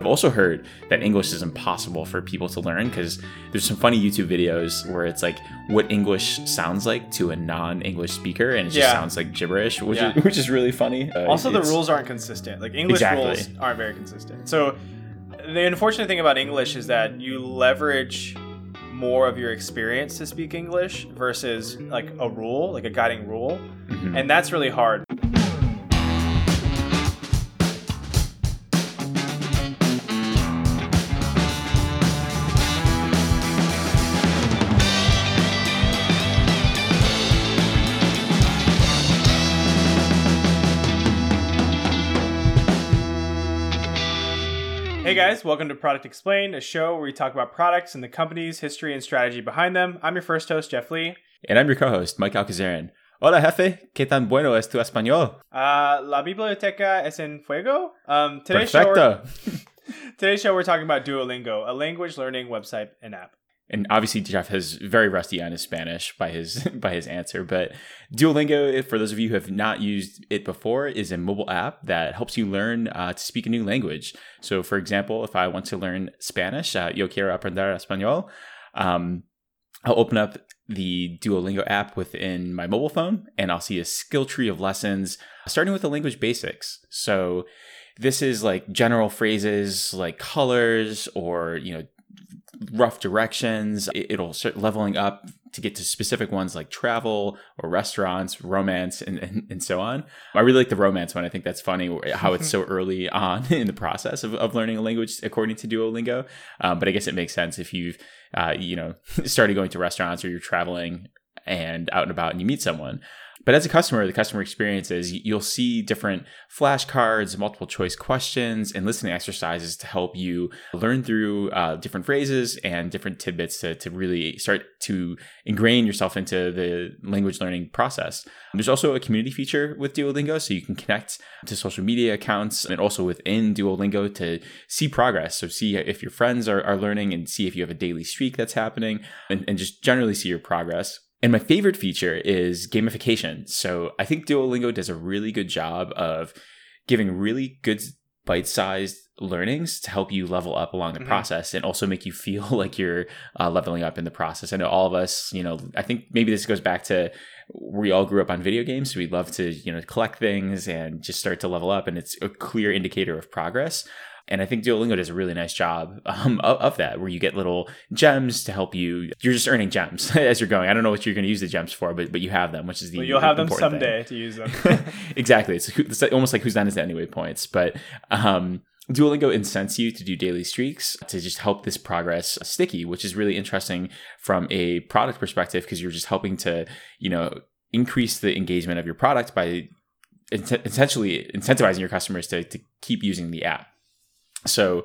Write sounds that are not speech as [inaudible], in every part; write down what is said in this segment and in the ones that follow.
I've also heard that English is impossible for people to learn because there's some funny YouTube videos where it's like what English sounds like to a non-English speaker, and it just Yeah. sounds like gibberish, which Yeah. is which is really funny. Uh, also, the rules aren't consistent. Like English Exactly. rules aren't very consistent. So the unfortunate thing about English is that you leverage more of your experience to speak English versus like a rule, like a guiding rule, Mhm. and that's really hard. Hey guys, welcome to Product Explained, a show where we talk about products and the companies, history and strategy behind them. I'm your first host, Jeff Lee. And I'm your co-host, Mike Alcazaran. Hola, jefe. ¿Qué tan bueno es tu español? Uh, La biblioteca es en fuego. Um, today's show, Perfecto. [laughs] today's show, we're talking about Duolingo, a language learning website and app. And obviously Jeff is very rusty on his Spanish by his [laughs] by his answer. But Duolingo, for those of you who have not used it before, is a mobile app that helps you learn uh, to speak a new language. So, for example, if I want to learn Spanish, uh, yo quiero aprender español. Um, I'll open up the Duolingo app within my mobile phone, and I'll see a skill tree of lessons, starting with the language basics. So. This is like general phrases like colors or, you know, rough directions. It- It'll start leveling up to get to specific ones like travel or restaurants, romance, and, and, and so on. I really like the romance one. I think that's funny how it's so early on [laughs] in the process of, of learning a language according to Duolingo. Um, but I guess it makes sense if you've, uh, you know, [laughs] started going to restaurants or you're traveling and out and about and you meet someone. But as a customer, the customer experience is you'll see different flashcards, multiple choice questions, and listening exercises to help you learn through uh, different phrases and different tidbits to, to really start to ingrain yourself into the language learning process. There's also a community feature with Duolingo, so you can connect to social media accounts and also within Duolingo to see progress. So see if your friends are, are learning and see if you have a daily streak that's happening and, and just generally see your progress. And my favorite feature is gamification. So I think Duolingo does a really good job of giving really good bite-sized learnings to help you level up along the Mhm. process and also make you feel [laughs] like you're uh, leveling up in the process. I know all of us, you know, I think maybe this goes back to we all grew up on video games. So we love to, you know, collect things and just start to level up. And it's a clear indicator of progress. And I think Duolingo does a really nice job um, of, of that, where you get little gems to help you. You're just earning gems [laughs] as you're going. I don't know what you're going to use the gems for, but but you have them, which is the But you'll have them important thing. someday to use them. [laughs] exactly. It's, it's almost like Whose Line Is It Anyway points. But um, Duolingo incents you to do daily streaks to just help this progress sticky, which is really interesting from a product perspective because you're just helping to, you know, increase the engagement of your product by essentially incentivizing your customers to, to keep using the app. So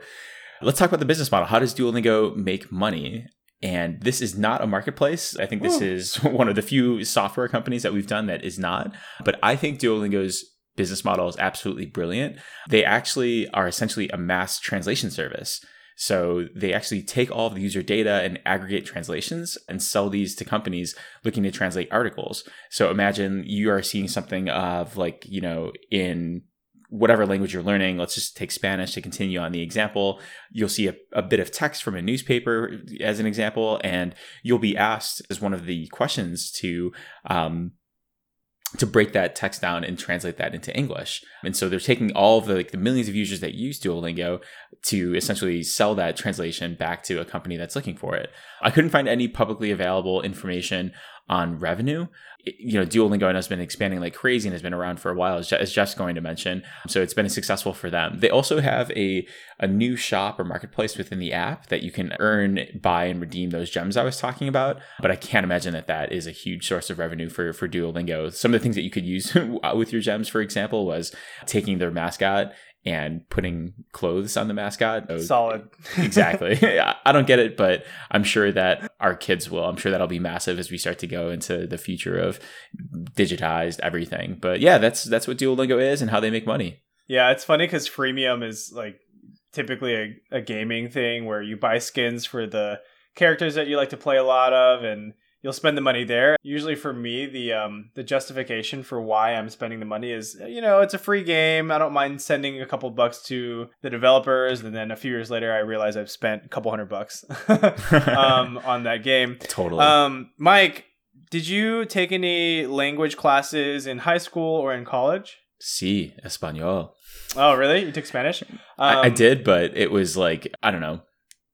let's talk about the business model. How does Duolingo make money? And this is not a marketplace. I think this Ooh. is [laughs] one of the few software companies that we've done that is not. But I think Duolingo's business model is absolutely brilliant. They actually are essentially a mass translation service. So they actually take all of the user data and aggregate translations and sell these to companies looking to translate articles. So imagine you are seeing something of like, you know, in whatever language you're learning, let's just take Spanish to continue on the example. You'll see a, a bit of text from a newspaper as an example, and you'll be asked as one of the questions to um, to break that text down and translate that into English. And so they're taking all of the, like, the millions of users that use Duolingo to essentially sell that translation back to a company that's looking for it. I couldn't find any publicly available information on revenue. You know, Duolingo has been expanding like crazy and has been around for a while, as Jeff's going to mention. So it's been successful for them. They also have a, a new shop or marketplace within the app that you can earn, buy, and redeem those gems I was talking about. But I can't imagine that that is a huge source of revenue for, for Duolingo. Some of the things that you could use [laughs] with your gems, for example, was taking their mascot and putting clothes on the mascot. So- Solid. [laughs] exactly. [laughs] [laughs] I I don't get it, but I'm sure that our kids will. I'm sure that'll be massive as we start to go into the future of digitized everything. But yeah, that's that's what Duolingo is and how they make money. Yeah, it's funny because freemium is like typically a, a gaming thing where you buy skins for the characters that you like to play a lot of, and you'll spend the money there. Usually for me, the um the justification for why I'm spending the money is you know it's a free game. I don't mind sending a couple bucks to the developers, and then a few years later, I realize I've spent a couple hundred bucks [laughs] um, [laughs] on that game. Totally. Um, Mike, did you take any language classes in high school or in college? Sí, español. Oh, really? You took Spanish? I, I Um, did, but it was like I don't know,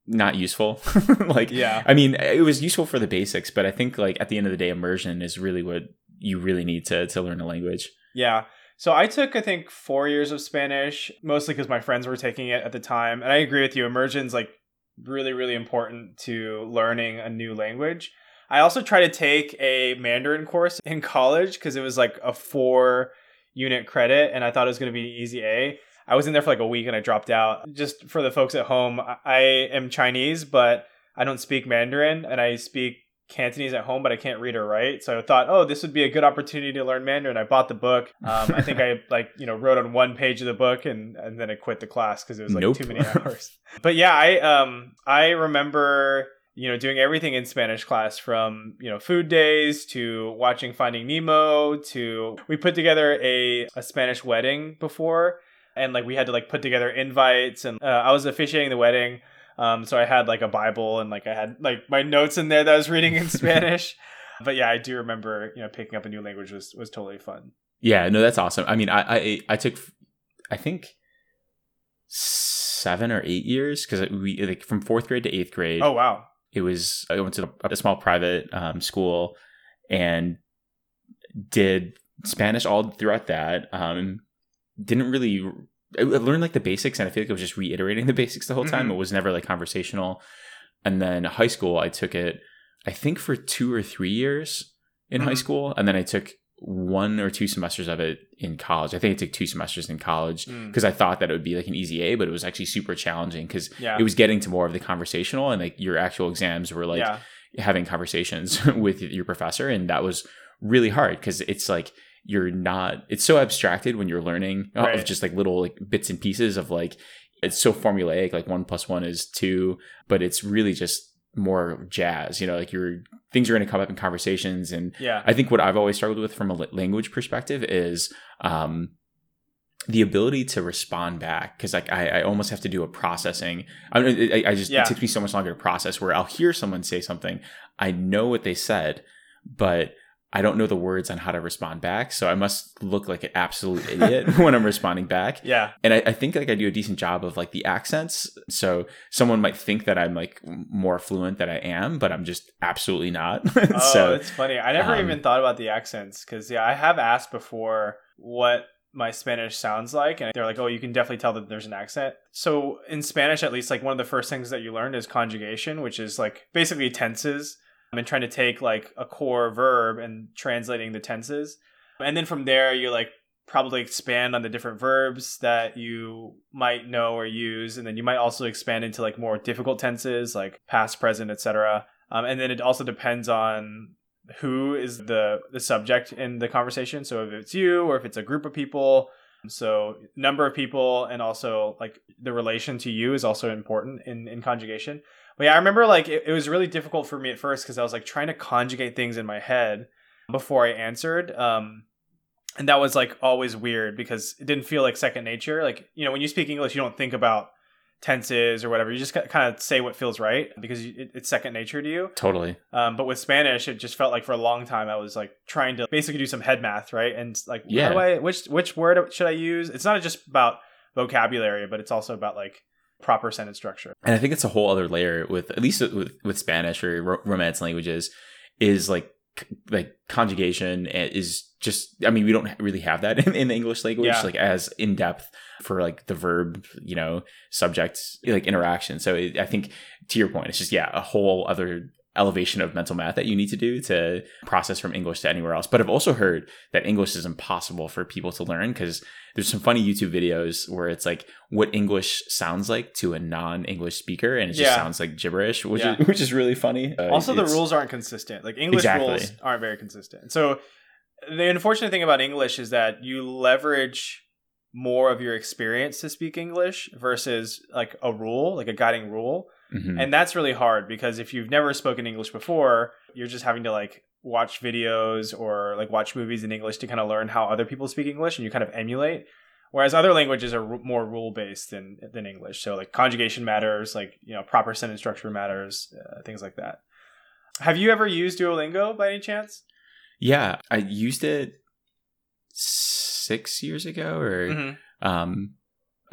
not useful. [laughs] like, Yeah. I mean, it was useful for the basics, but I think like at the end of the day, immersion is really what you really need to to learn a language. Yeah. So I took, I think, four years of Spanish, mostly because my friends were taking it at the time. And I agree with you. Immersion's like really, really important to learning a new language. I also tried to take a Mandarin course in college because it was like a four unit credit and I thought it was going to be an easy A. I was in there for like a week and I dropped out. Just for the folks at home, I- am Chinese, but I don't speak Mandarin and I speak Cantonese at home, but I can't read or write. So I thought, oh, this would be a good opportunity to learn Mandarin. I bought the book. Um, I think I [laughs] like you know wrote on one page of the book and and then I quit the class because it was like Nope. too many hours. [laughs] but yeah, I um I remember you know doing everything in Spanish class from you know food days to watching Finding Nemo to we put together a a Spanish wedding before and like we had to like put together invites and uh, I was officiating the wedding. Um, so I had like a Bible and like I had like my notes in there that I was reading in [laughs] Spanish. but yeah, I do remember you know picking up a new language was was totally fun. Yeah, no, that's awesome. I mean, I I, I took, I think, seven or eight years because we like from fourth grade to eighth grade. Oh wow, it was I went to a small private um, school and did Spanish all throughout that. Um, didn't really I learned like the basics, and I feel like I was just reiterating the basics the whole time. Mhm. It was never like conversational. And then high school, I took it, I think for two or three years in high Mhm. school, and then I took one or two semesters of it in college. I think I took two semesters in college Mm. because I thought that it would be like an easy A, but it was actually super challenging because yeah, it was getting to more of the conversational and like your actual exams were like yeah, having conversations [laughs] with your professor and that was really hard because it's like you're not it's so abstracted when you're learning Right. of just like little like bits and pieces of like it's so formulaic like one plus one is two but it's really just more jazz you know like your things are going to come up in conversations and yeah, I think what I've always struggled with from a language perspective is um, the ability to respond back because like I, I almost have to do a processing. I, I, I just Yeah. it takes me so much longer to process where I'll hear someone say something, I know what they said, but I don't know the words on how to respond back. So I must look like an absolute idiot [laughs] when I'm responding back yeah, and I, I think like I do a decent job of like the accents. So someone might think that I'm like more fluent than I am, but I'm just absolutely not. [laughs] Oh, so it's funny. I never um, even thought about the accents because yeah, I have asked before what my Spanish sounds like, and they're like, "Oh, you can definitely tell that there's an accent." So in Spanish, at least, like one of the first things that you learn is conjugation, which is like basically tenses, and trying to take like a core verb and translating the tenses, and then from there you like probably expand on the different verbs that you might know or use, and then you might also expand into like more difficult tenses like past, present, etc. Um, and then it also depends on who is the the subject in the conversation. So if it's you or if it's a group of people. So number of people and also like the relation to you is also important in, in conjugation. But yeah, I remember like it, it was really difficult for me at first because I was like trying to conjugate things in my head before I answered. Um, and that was like always weird because it didn't feel like second nature. Like, you know, when you speak English, you don't think about tenses or whatever. You just kind of say what feels right because it's second nature to you. totally. Um, but with Spanish, it just felt like for a long time I was like trying to basically do some head math, right? And like, Yeah. do I which which word should I use? It's not just about vocabulary, but it's also about like proper sentence structure. and I think it's a whole other layer with at least with, with Spanish or ro- Romance languages is like like conjugation is just I mean we don't really have that [laughs] in, in the English language Yeah. like as in depth for like the verb you know subject like interaction so it, I think to your point it's just yeah a whole other elevation of mental math that you need to do to process from English to anywhere else but I've also heard that English is impossible for people to learn because there's some funny YouTube videos where it's like what English sounds like to a non-English speaker, and it just Yeah. sounds like gibberish, which Yeah. is which is really funny. Uh, also, the rules aren't consistent. Like English Exactly. rules aren't very consistent. So the unfortunate thing about English is that you leverage more of your experience to speak English versus like a rule, like a guiding rule. Mhm. And that's really hard because if you've never spoken English before, you're just having to like watch videos or like watch movies in English to kind of learn how other people speak English and you kind of emulate. Whereas other languages are ru- more rule based than than English. So like conjugation matters, like you know proper sentence structure matters, uh, things like that. Have you ever used Duolingo by any chance? yeah, I used it six years ago, or Mhm. um,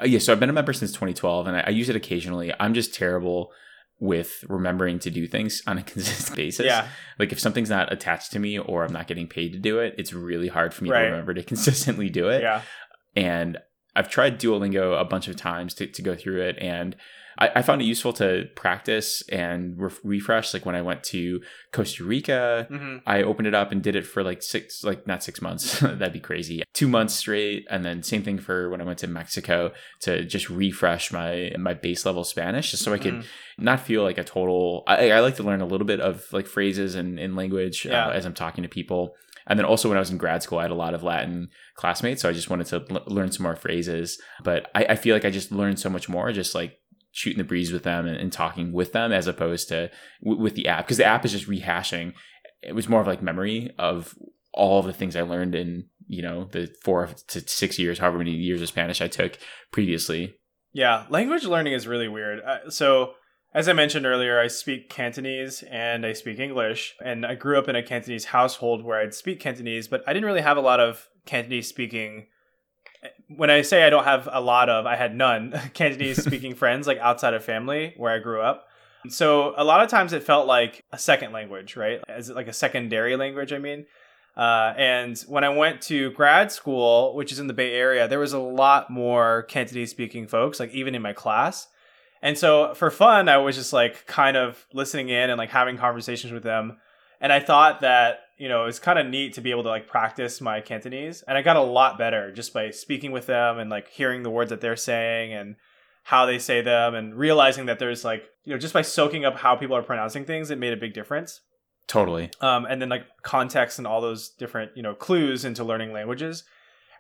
uh, yeah. So I've been a member since 2012, and I, I use it occasionally. I'm just terrible with remembering to do things on a [laughs] consistent basis. Yeah, Like if something's not attached to me or I'm not getting paid to do it, it's really hard for me Right. to remember to [laughs] consistently do it. yeah, and I've tried Duolingo a bunch of times to, to go through it, and I, I found it useful to practice and re- refresh. Like when I went to Costa Rica, hmm I opened it up and did it for like six, like not six months, [laughs] that'd be crazy, two months straight, and then same thing for when I went to Mexico to just refresh my my base level Spanish, just so I could Mhm. not feel like a total. I, I like to learn a little bit of like phrases and in language Yeah. uh, as I'm talking to people. And then also when I was in grad school, I had a lot of Latin classmates, so I just wanted to l- learn some more phrases. But I, I feel like I just learned so much more just like shooting the breeze with them and, and talking with them as opposed to w- with the app because the app is just rehashing. It was more of like memory of all the things I learned in you know the four to six years, however many years of Spanish I took previously. Yeah, language learning is really weird. Uh, so, as I mentioned earlier, I speak Cantonese and I speak English, and I grew up in a Cantonese household where I'd speak Cantonese, but I didn't really have a lot of Cantonese speaking. When I say I don't have a lot of, I had none [laughs] Cantonese speaking [laughs] friends like outside of family where I grew up. So a lot of times it felt like a second language, right? As like a secondary language, I mean. Uh, and when I went to grad school, which is in the Bay Area, there was a lot more Cantonese speaking folks, like even in my class. And so for fun, I was just like kind of listening in and like having conversations with them. And I thought that, you know, it was kind of neat to be able to like practice my Cantonese. And I got a lot better just by speaking with them and like hearing the words that they're saying and how they say them and realizing that there's like, you know, just by soaking up how people are pronouncing things, it made a big difference Totally. um, and then like context and all those different you know clues into learning languages.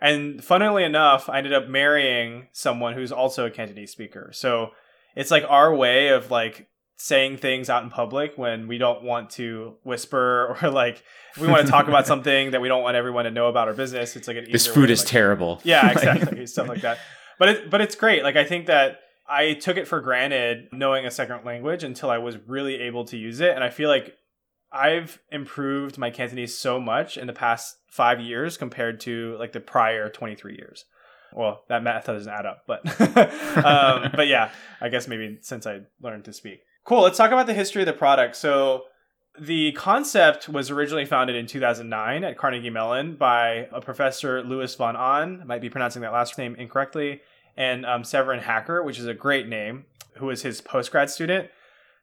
And funnily enough, I ended up marrying someone who's also a Cantonese speaker. So it's like our way of like saying things out in public when we don't want to whisper [laughs] or like we want to talk about something that we don't want everyone to know about our business. It's like an This food is like- terrible. yeah, [laughs] exactly. Stuff like that. But it, but it's great. Like I think that I took it for granted knowing a second language until I was really able to use it, and I feel like I've improved my Cantonese so much in the past five years compared to like the prior twenty three years. Well, that math doesn't add up, but [laughs] um, [laughs] but yeah, I guess maybe since I learned to speak. Cool. Let's talk about the history of the product. So the concept was originally founded in 2009 at Carnegie Mellon by a professor Louis von Ahn, might be pronouncing that last name incorrectly, and um, Severin Hacker, which is a great name, who was his postgrad student.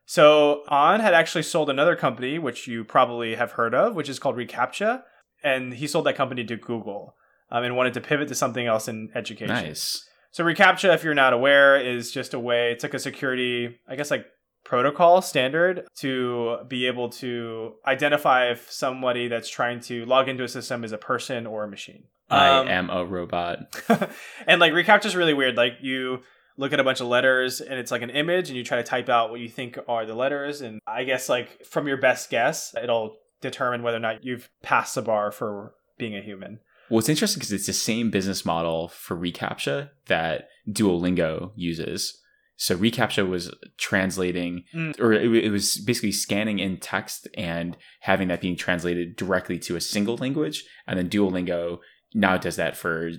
So Ahn had actually sold another company, which you probably have heard of, which is called reCAPTCHA, and he sold that company to Google um, and wanted to pivot to something else in education. Nice. So reCAPTCHA, if you're not aware, is just a way. It's like a security, I guess, like protocol standard to be able to identify if somebody that's trying to log into a system is a person or a machine. Um, I am a robot. [laughs] and like reCAPTCHA is really weird. Like you look at a bunch of letters and it's like an image, and you try to type out what you think are the letters, and I guess like from your best guess, it'll determine whether or not you've passed the bar for being a human. Well, it's interesting because it's the same business model for reCAPTCHA that Duolingo uses. So reCAPTCHA was translating, Mm. or it, it was basically scanning in text and having that being translated directly to a single language, and then Duolingo now does that for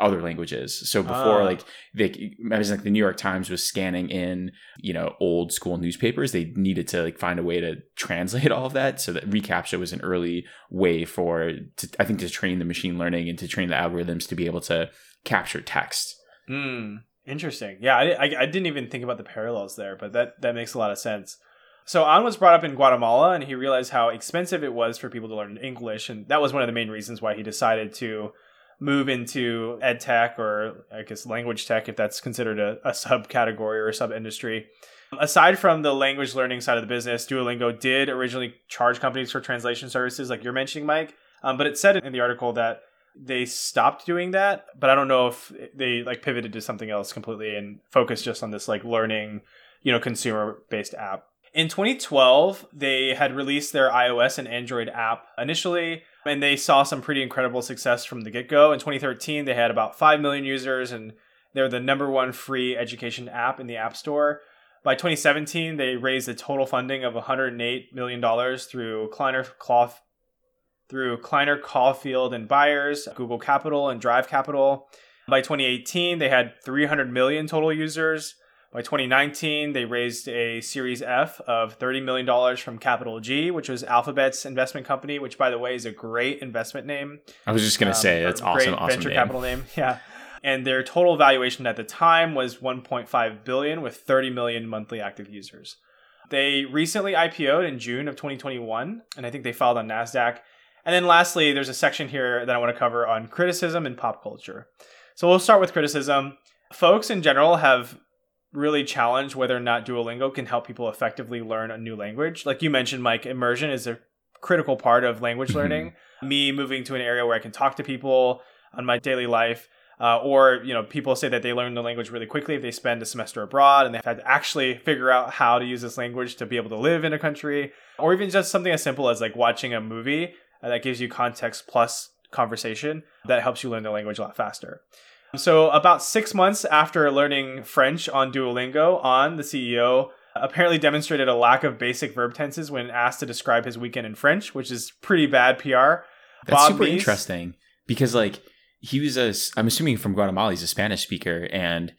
other languages. So before, Ah. like they, I was like the New York Times was scanning in, you know, old school newspapers. They needed to like find a way to translate all of that. So that reCAPTCHA was an early way for, to, I think, to train the machine learning and to train the algorithms to be able to capture text. Hmm. Interesting. Yeah, I, I, I didn't even think about the parallels there, but that, that makes a lot of sense. So Ahn was brought up in Guatemala, and he realized how expensive it was for people to learn English, and that was one of the main reasons why he decided to move into ed tech or I guess language tech, if that's considered a, a subcategory or a sub industry. Aside from the language learning side of the business, Duolingo did originally charge companies for translation services, like you're mentioning, Mike. Um, but it said in the article that they stopped doing that but i don't know if they like pivoted to something else completely and focused just on this like learning you know, consumer based app. In 2012, they had released their iOS and Android app initially, and they saw some pretty incredible success from the get go. In 2013, they had about 5 million users, and they're the number one free education app in the App Store. By 2017, they raised a total funding of 108 million dollars through Kleiner Cloth, through Kleiner Caufield and Byers, Google Capital, and Drive Capital. By 2018, they had 300 million total users. By 2019, they raised a Series F of $30 million from Capital G, which was Alphabet's investment company, which, by the way, is a great investment name. I was just going to um, say, that's awesome. Great awesome venture name. capital name. [laughs] Yeah and their total valuation at the time was 1.5 billion with 30 million monthly active users. They recently IPO'd in June of 2021, and I think they filed on Nasdaq. And then lastly, there's a section here that I want to cover on criticism and pop culture. So we'll start with criticism. Folks in general have really challenge whether or not Duolingo can help people effectively learn a new language. Like you mentioned, Mike, immersion is a critical part of language mm-hmm. learning. Me moving to an area where I can talk to people on my daily life uh, or you know, people say that they learn the language really quickly if they spend a semester abroad and they've had to actually figure out how to use this language to be able to live in a country. Or even just something as simple as like watching a movie uh, that gives you context plus conversation that helps you learn the language a lot faster. So about six months after learning French on Duolingo, on the CEO apparently demonstrated a lack of basic verb tenses when asked to describe his weekend in French, which is pretty bad PR. That's Bob super Meese, interesting because like he was a i'm assuming from guatemala he's a spanish speaker and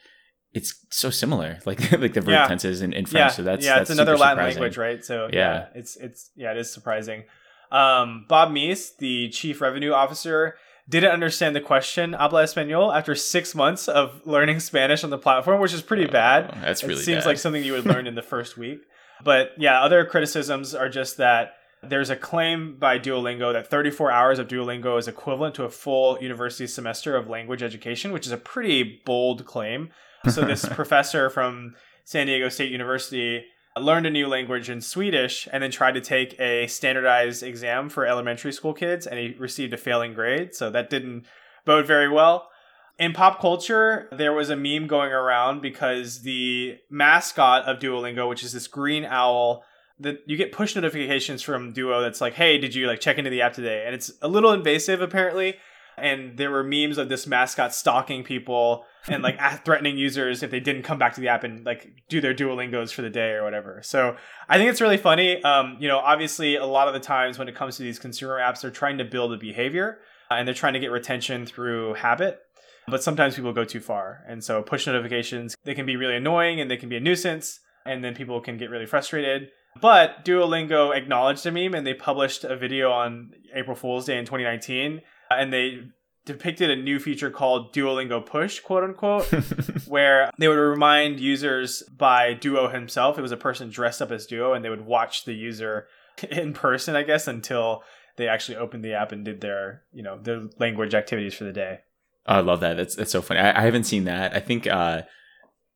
it's so similar [laughs] like like the verb yeah. tenses in, in french yeah. so that's yeah that's it's another latin surprising. language right so yeah. yeah. it's it's yeah it is surprising um, bob meese the chief revenue officer didn't understand the question habla español after six months of learning spanish on the platform which is pretty oh, bad that's really it seems bad. like something you would learn in the [laughs] first week but yeah other criticisms are just that there's a claim by Duolingo that 34 hours of Duolingo is equivalent to a full university semester of language education, which is a pretty bold claim. So, this [laughs] professor from San Diego State University learned a new language in Swedish and then tried to take a standardized exam for elementary school kids, and he received a failing grade. So, that didn't bode very well. In pop culture, there was a meme going around because the mascot of Duolingo, which is this green owl, that you get push notifications from Duo that's like, "Hey, did you like check into the app today?" And it's a little invasive apparently. And there were memes of this mascot stalking people and like [laughs] threatening users if they didn't come back to the app and like do their Duolingos for the day or whatever. So I think it's really funny. Um, you know, obviously a lot of the times when it comes to these consumer apps, they're trying to build a behavior uh, and they're trying to get retention through habit but sometimes people go too far. And so push notifications, they can be really annoying and they can be a nuisance and then people can get really frustrated. But Duolingo acknowledged the meme and they published a video on April Fool's Day in 2019 and they depicted a new feature called Duolingo Push, quote unquote, [laughs] where they would remind users by Duo himself. It was a person dressed up as Duo and they would watch the user [laughs] in person, I guess, until they actually opened the app and did their, you know, their language activities for the day. I love that. That's that's so funny. I, I haven't seen that. I think uh,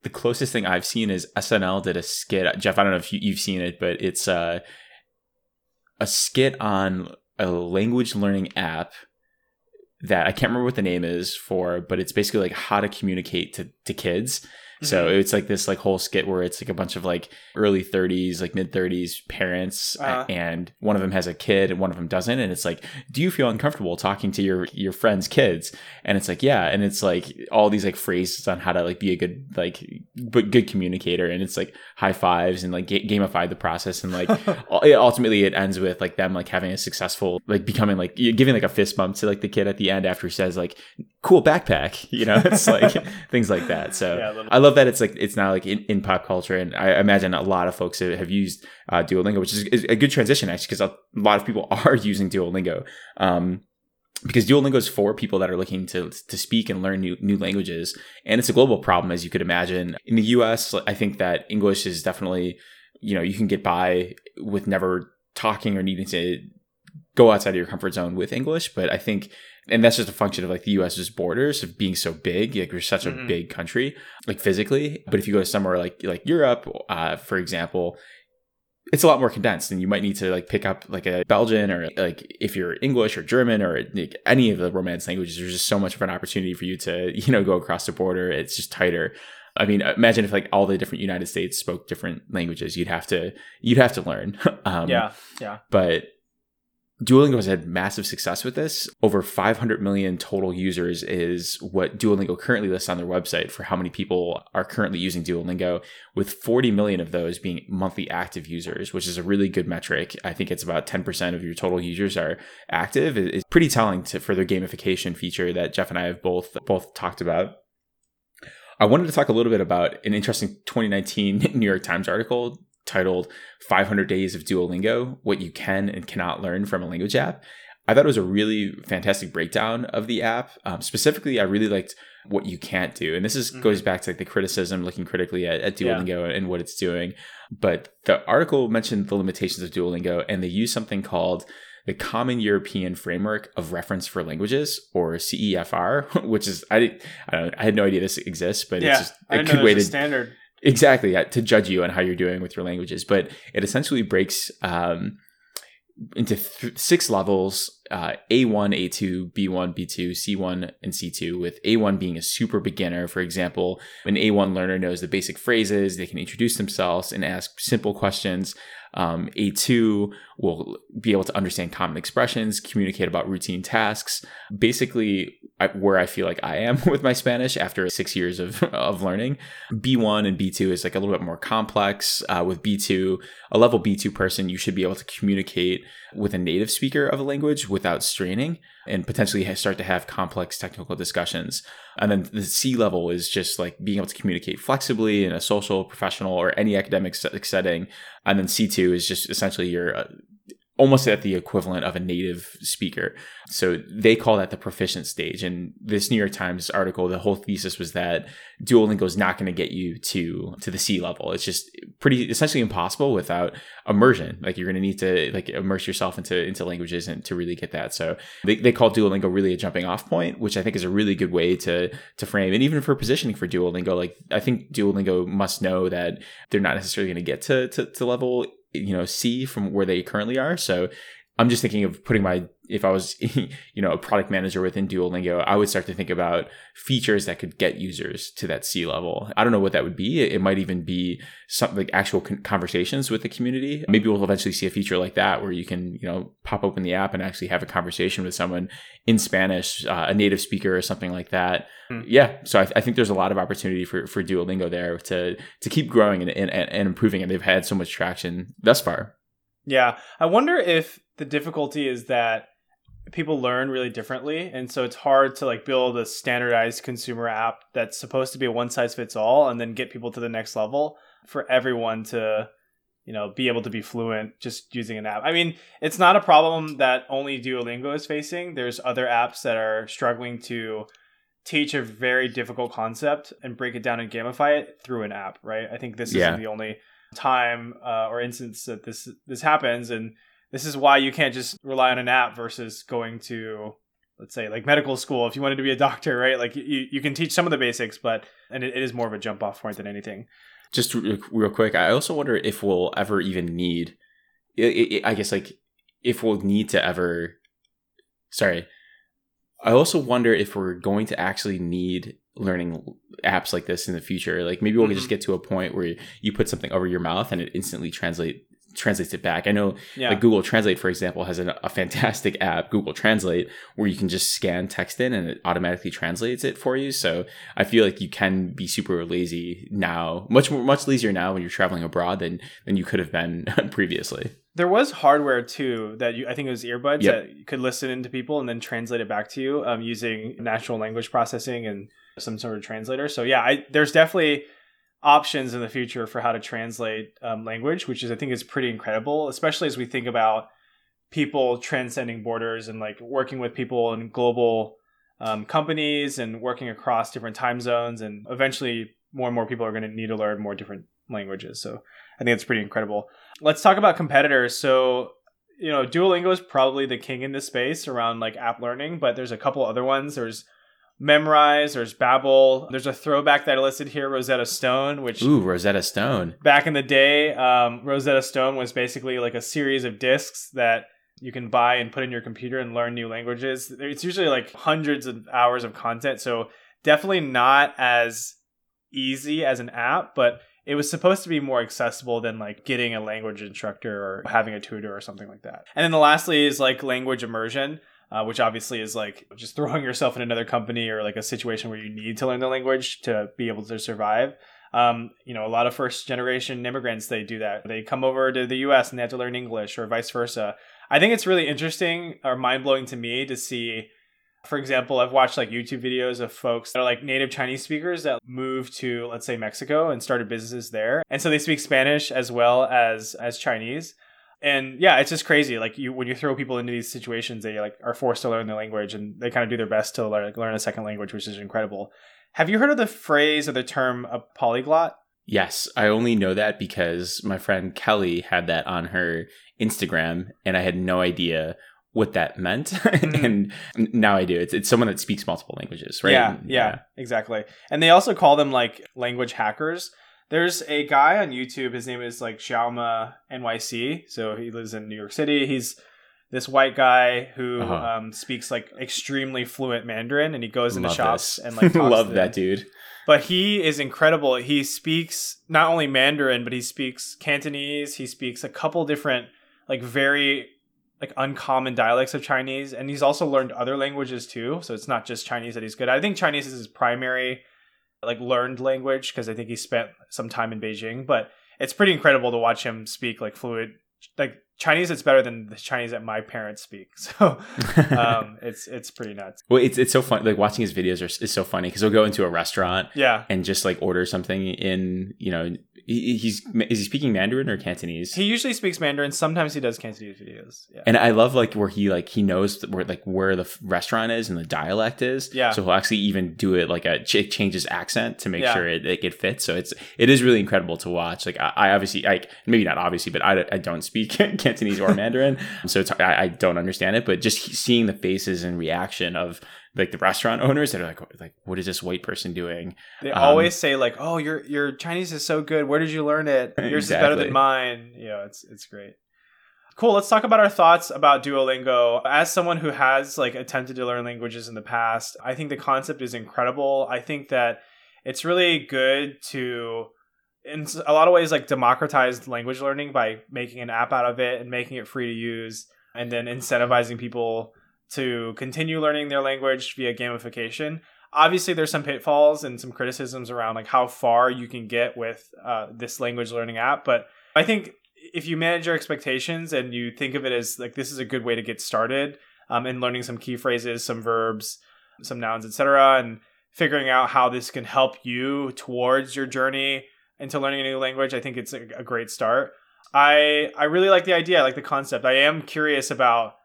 the closest thing I've seen is SNL did a skit. Jeff, I don't know if you, have seen it, but it's uh, a skit on a language learning app that I can't remember what the name is for, but it's basically like how to communicate to, to kids. So mm-hmm. it's like this like whole skit where it's like a bunch of like early 30s, like mid 30s parents, uh-huh. and one of them has a kid and one of them doesn't, and it's like, do you feel uncomfortable talking to your your friends' kids? And it's like, yeah, and it's like all these like phrases on how to like be a good like but good communicator, and it's like high fives and like gamify the process, and like [laughs] ultimately it ends with like them like having a successful like becoming like giving like a fist bump to like the kid at the end after he says like cool backpack, [laughs] you know, it's [laughs] like things like that. So yeah, I love that it's like it's not like in, in, pop culture, and I imagine a lot of folks have used uh, Duolingo, which is, is, a good transition actually, because a lot of people [laughs] are using Duolingo. Um, because Duolingo is for people that are looking to to speak and learn new new languages, and it's a global problem, as you could imagine. In the U.S., I think that English is definitely, you know, you can get by with never talking or needing to go outside of your comfort zone with English, but I think and that's just a function of like the US's borders of being so big. Like we're such mm-hmm. a big country, like physically. But if you go to somewhere like like Europe, uh, for example, it's a lot more condensed, and you might need to like pick up like a Belgian or like if you're English or German or like, any of the Romance languages. There's just so much of an opportunity for you to [laughs] you know go across the border. It's just tighter. I mean, imagine if like all the different United States spoke different languages. You'd have to you'd have to learn. [laughs] um, yeah, yeah. But Duolingo has had massive success with this. Over 500 million total users is what Duolingo currently lists on their website for how many people are currently using Duolingo, with 40 million of those being monthly active users, which is a really good metric. I think it's about 10% of your total users are active. It's pretty telling to, for the gamification feature that Jeff and I have both both talked about. I wanted to talk a little bit about an interesting 2019 [laughs] New York Times article titled 500 Days of Duolingo What You Can and Cannot Learn from a Language App. I thought it was a really fantastic breakdown of the app. Um, specifically, I really liked what you can't do. And this is mm-hmm. goes back to like the criticism, looking critically at, at Duolingo yeah. and what it's doing. But the article mentioned the limitations of Duolingo, and they use something called the Common European Framework of Reference for Languages, or CEFR, [laughs] which is I I, I had no idea this exists, but yeah, it's just a good way to standard exactly to judge you on how you're doing with your languages but it essentially breaks um, into th- six levels uh, a1 a2 b1 b2 c1 and c2 with a1 being a super beginner for example an a1 learner knows the basic phrases they can introduce themselves and ask simple questions um, A2 will be able to understand common expressions, communicate about routine tasks. Basically, I, where I feel like I am [laughs] with my Spanish after six years of, [laughs] of learning. B1 and B2 is like a little bit more complex. Uh, with B2, a level B2 person, you should be able to communicate with a native speaker of a language without straining and potentially start to have complex technical discussions. And then the C level is just like being able to communicate flexibly in a social, professional, or any academic setting. And then C2 is just essentially your uh, almost at the equivalent of a native speaker. So they call that the proficient stage. And this New York Times article, the whole thesis was that Duolingo is not going to get you to to the C level. It's just pretty essentially impossible without immersion. Like you're going to need to like immerse yourself into into languages and to really get that. So they, they call Duolingo really a jumping off point, which I think is a really good way to to frame. And even for positioning for Duolingo, like I think Duolingo must know that they're not necessarily going to get to, to to level you know see from where they currently are. So i'm just thinking of putting my if i was [laughs] you know a product manager within duolingo i would start to think about features that could get users to that c level. I don't know what that would be. It, might even be something like actual conversations with the community. Maybe we'll eventually see a feature like that where you can you know pop open the app and actually have a conversation with someone in spanish uh, a native speaker or something like that. Hmm. yeah so I, I, think there's a lot of opportunity for, for duolingo there to to keep growing and, and, and improving and they've had so much traction thus far. Yeah i wonder if the difficulty is that people learn really differently and so it's hard to like build a standardized consumer app that's supposed to be a one size fits all and then get people to the next level for everyone to you know be able to be fluent just using an app. I mean it's not a problem that only duolingo is facing. There's other apps that are struggling to teach a very difficult concept and break it down and gamify it through an app right? I think this yeah. isn't the only time uh, or instance that this this happens and this is why you can't just rely on an app versus going to let's say like medical school if you wanted to be a doctor right? Like you, you can teach some of the basics but and it, it is more of a jump off point than anything. Just real quick i also wonder if we'll ever even need i guess like if we'll need to ever sorry i also wonder if we're going to actually need learning apps like this in the future. Like maybe we'll mm-hmm. just get to a point where you put something over your mouth and it instantly translate translates it back. I know yeah. like Google Translate, for example, has a, a, fantastic [laughs] app, Google Translate, where you can just scan text in and it automatically translates it for you. So I feel like you can be super lazy now, much more, much lazier now when you're traveling abroad than than you could have been [laughs] previously. There was hardware too that you, I think it was earbuds yep. that could listen into people and then translate it back to you um, using natural language processing and some sort of translator. So yeah, I, there's definitely options in the future for how to translate um, language, which is I think is pretty incredible, especially as we think about people transcending borders and like working with people in global um, companies and working across different time zones, and eventually more and more people are going to need to learn more different languages. So I think it's pretty incredible. Let's talk about competitors. So you know, Duolingo is probably the king in this space around like app learning, but there's a couple other ones. There's Memrise, there's Babbel. There's a throwback that I listed here, Rosetta Stone, which Ooh, Rosetta Stone. Back in the day, um, Rosetta Stone was basically like a series of discs that you can buy and put in your computer and learn new languages. It's usually like hundreds of hours of content, so definitely not as easy as an app, but it was supposed to be more accessible than like getting a language instructor or having a tutor or something like that. And then the lastly is like language immersion. Uh, which obviously is like just throwing [laughs] yourself in another company or like a situation where you need to learn the language to be able to survive. Um, you know, a lot of first generation immigrants they do that. They come over to the U.S. and they have to learn English or vice versa. I think it's really interesting or mind blowing to me to see for example, I've watched like YouTube videos of folks that are like native Chinese speakers that moved to, let's say, Mexico and started businesses there. And so they speak Spanish as well as as Chinese. And yeah, it's just crazy. Like you, when you throw people into these situations, they like are forced to learn the language, and they kind of do their best to learn, learn a second language, which is incredible. Have you heard of the phrase or the term a polyglot? Yes, I only know that because my friend Kelly had that on her Instagram, and I had no idea what that meant mm-hmm. [laughs] and now i do it's, it's someone that speaks multiple languages right yeah, yeah, yeah exactly and they also call them like language hackers there's a guy on youtube his name is like xiaoma nyc so he lives in new york city he's this white guy who uh-huh. um, speaks like extremely fluent mandarin and he goes into shops this. and [laughs] like I love that dude but he is incredible he speaks not only mandarin but he speaks cantonese he speaks a couple different like very like uncommon dialects of Chinese, and he's also learned other languages too. So it's not just Chinese that he's good. At. I think Chinese is his primary like learned language because I think he spent some time in Beijing. But it's pretty incredible to watch him speak like fluid like Chinese it's better than the Chinese that my parents speak. [laughs] So um, [laughs] it's it's pretty nuts. Well, it's it's so fun. Like watching his videos are, is so funny because he'll go into a restaurant, yeah, and just like order something in you know he's is he speaking Mandarin or Cantonese? He usually speaks Mandarin. Sometimes he does Cantonese videos. Yeah. And I love like where he like he knows where like where the restaurant is and the dialect is. Yeah. So he'll actually even do it like a ch- change his accent to make yeah. sure it, it, it fits. So it's it is really incredible to watch. Like I, I obviously like maybe not obviously, but I, I don't speak [laughs] Cantonese or Mandarin, so it's I, I don't understand it. But just seeing the faces and reaction of like the restaurant owners that are like like what is this white person doing? They um, always say like oh your your chinese is so good. Where did you learn it? [laughs] Yours exactly. is better than mine. Yeah it's it's great. Cool. Let's talk about our thoughts about duolingo. As someone who has like attempted to learn languages in the past i think the concept is incredible. I think that it's really good to in a lot of ways like democratize language learning by making an app out of it and making it free to use and then incentivizing people to continue learning their language via gamification. Obviously, there's some pitfalls and some criticisms around like how far you can get with uh, this language learning app, but I think if you manage your expectations and you think of it as like this is a good way to get started um, in learning some key phrases, some verbs, some nouns, etc., and figuring out how this can help you towards your journey into learning a new language, I think it's a, a great start. I I really like the idea, I like the concept. I am curious about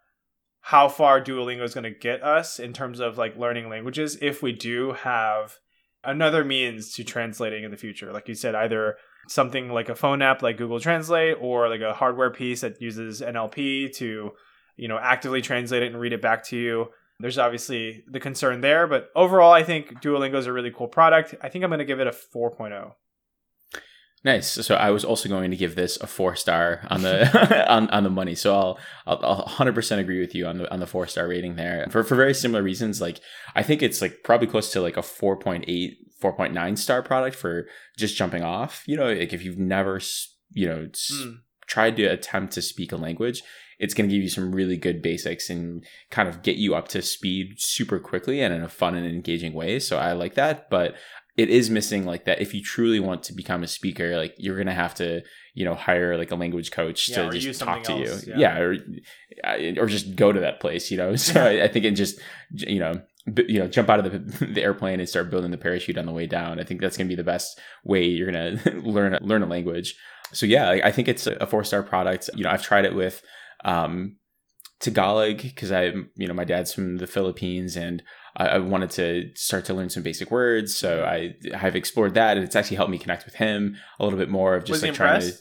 how far Duolingo is going to get us in terms of like learning languages if we do have another means to translating in the future. Like you said, either something like a phone app like Google Translate or like a hardware piece that uses NLP to, you know, actively translate it and read it back to you. There's obviously the concern there, but overall, I think Duolingo is a really cool product. I think I'm going to give it a 4.0. Nice. So I was also going to give this a four star on the [laughs] [laughs] on, on the money. So I'll, I'll 100% agree with you on the on the four star rating there for for very similar reasons. Like I think it's like probably close to like a 4.8 4.9 star product for just jumping off. You know, like if you've never you know mm. tried to attempt to speak a language, it's going to give you some really good basics and kind of get you up to speed super quickly and in a fun and engaging way. So I like that, but it is missing like that if you truly want to become a speaker like you're gonna have to you know hire like a language coach yeah, to just talk to else. you yeah. yeah, or or just go to that place you know [laughs] so I, I, think it just you know b- you know jump out of the, [laughs] the airplane and start building the parachute on the way down i think that's gonna be the best way you're gonna [laughs] learn learn a language so yeah i think it's a four star product you know i've tried it with um tagalog because i you know my dad's from the philippines and I, I, wanted to start to learn some basic words. So I have explored that, and it's actually helped me connect with him a little bit more of just Was like trying to.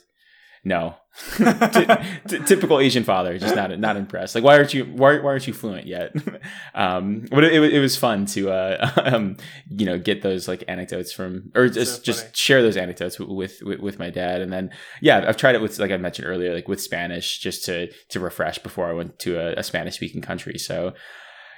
No, [laughs] t- t- typical Asian father, just not not impressed. Like, why aren't you why, why aren't you fluent yet? [laughs] um, but it, it, it, was fun to uh, [laughs] um, you know get those like anecdotes from or just so just share those anecdotes with, with with my dad. And then yeah, I've tried it with like I mentioned earlier, like with Spanish, just to to refresh before I went to a, a Spanish speaking country. So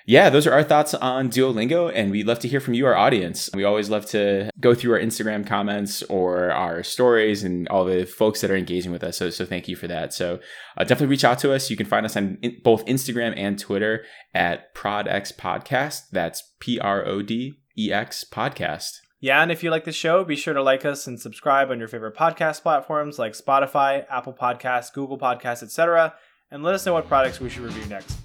yeah, those are our thoughts on Duolingo, and we'd love to hear from you, our audience. We always love to go through our Instagram comments or our stories and all the folks that are engaging with us. So, so thank you for that. So, uh, definitely reach out to us. You can find us on in, both Instagram and Twitter at ProdX Podcast. That's P R O D E X Podcast. Yeah, and if you like the show, be sure to like us and subscribe on your favorite podcast platforms like Spotify, Apple Podcasts, Google Podcasts, etc. And let us know what products we should review next.